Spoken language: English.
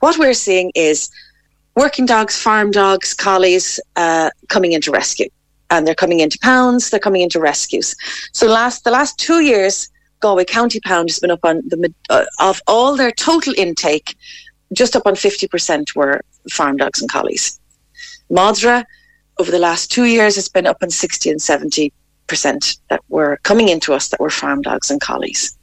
what we're seeing is working dogs, farm dogs, collies uh, coming into rescue. And they're coming into pounds, they're coming into rescues. So last the last two years, Galway County Pound has been up on the uh, of all their total intake, just up on fifty percent were farm dogs and collies. Madra, over the last two years, has been up on sixty and seventy percent that were coming into us that were farm dogs and collies.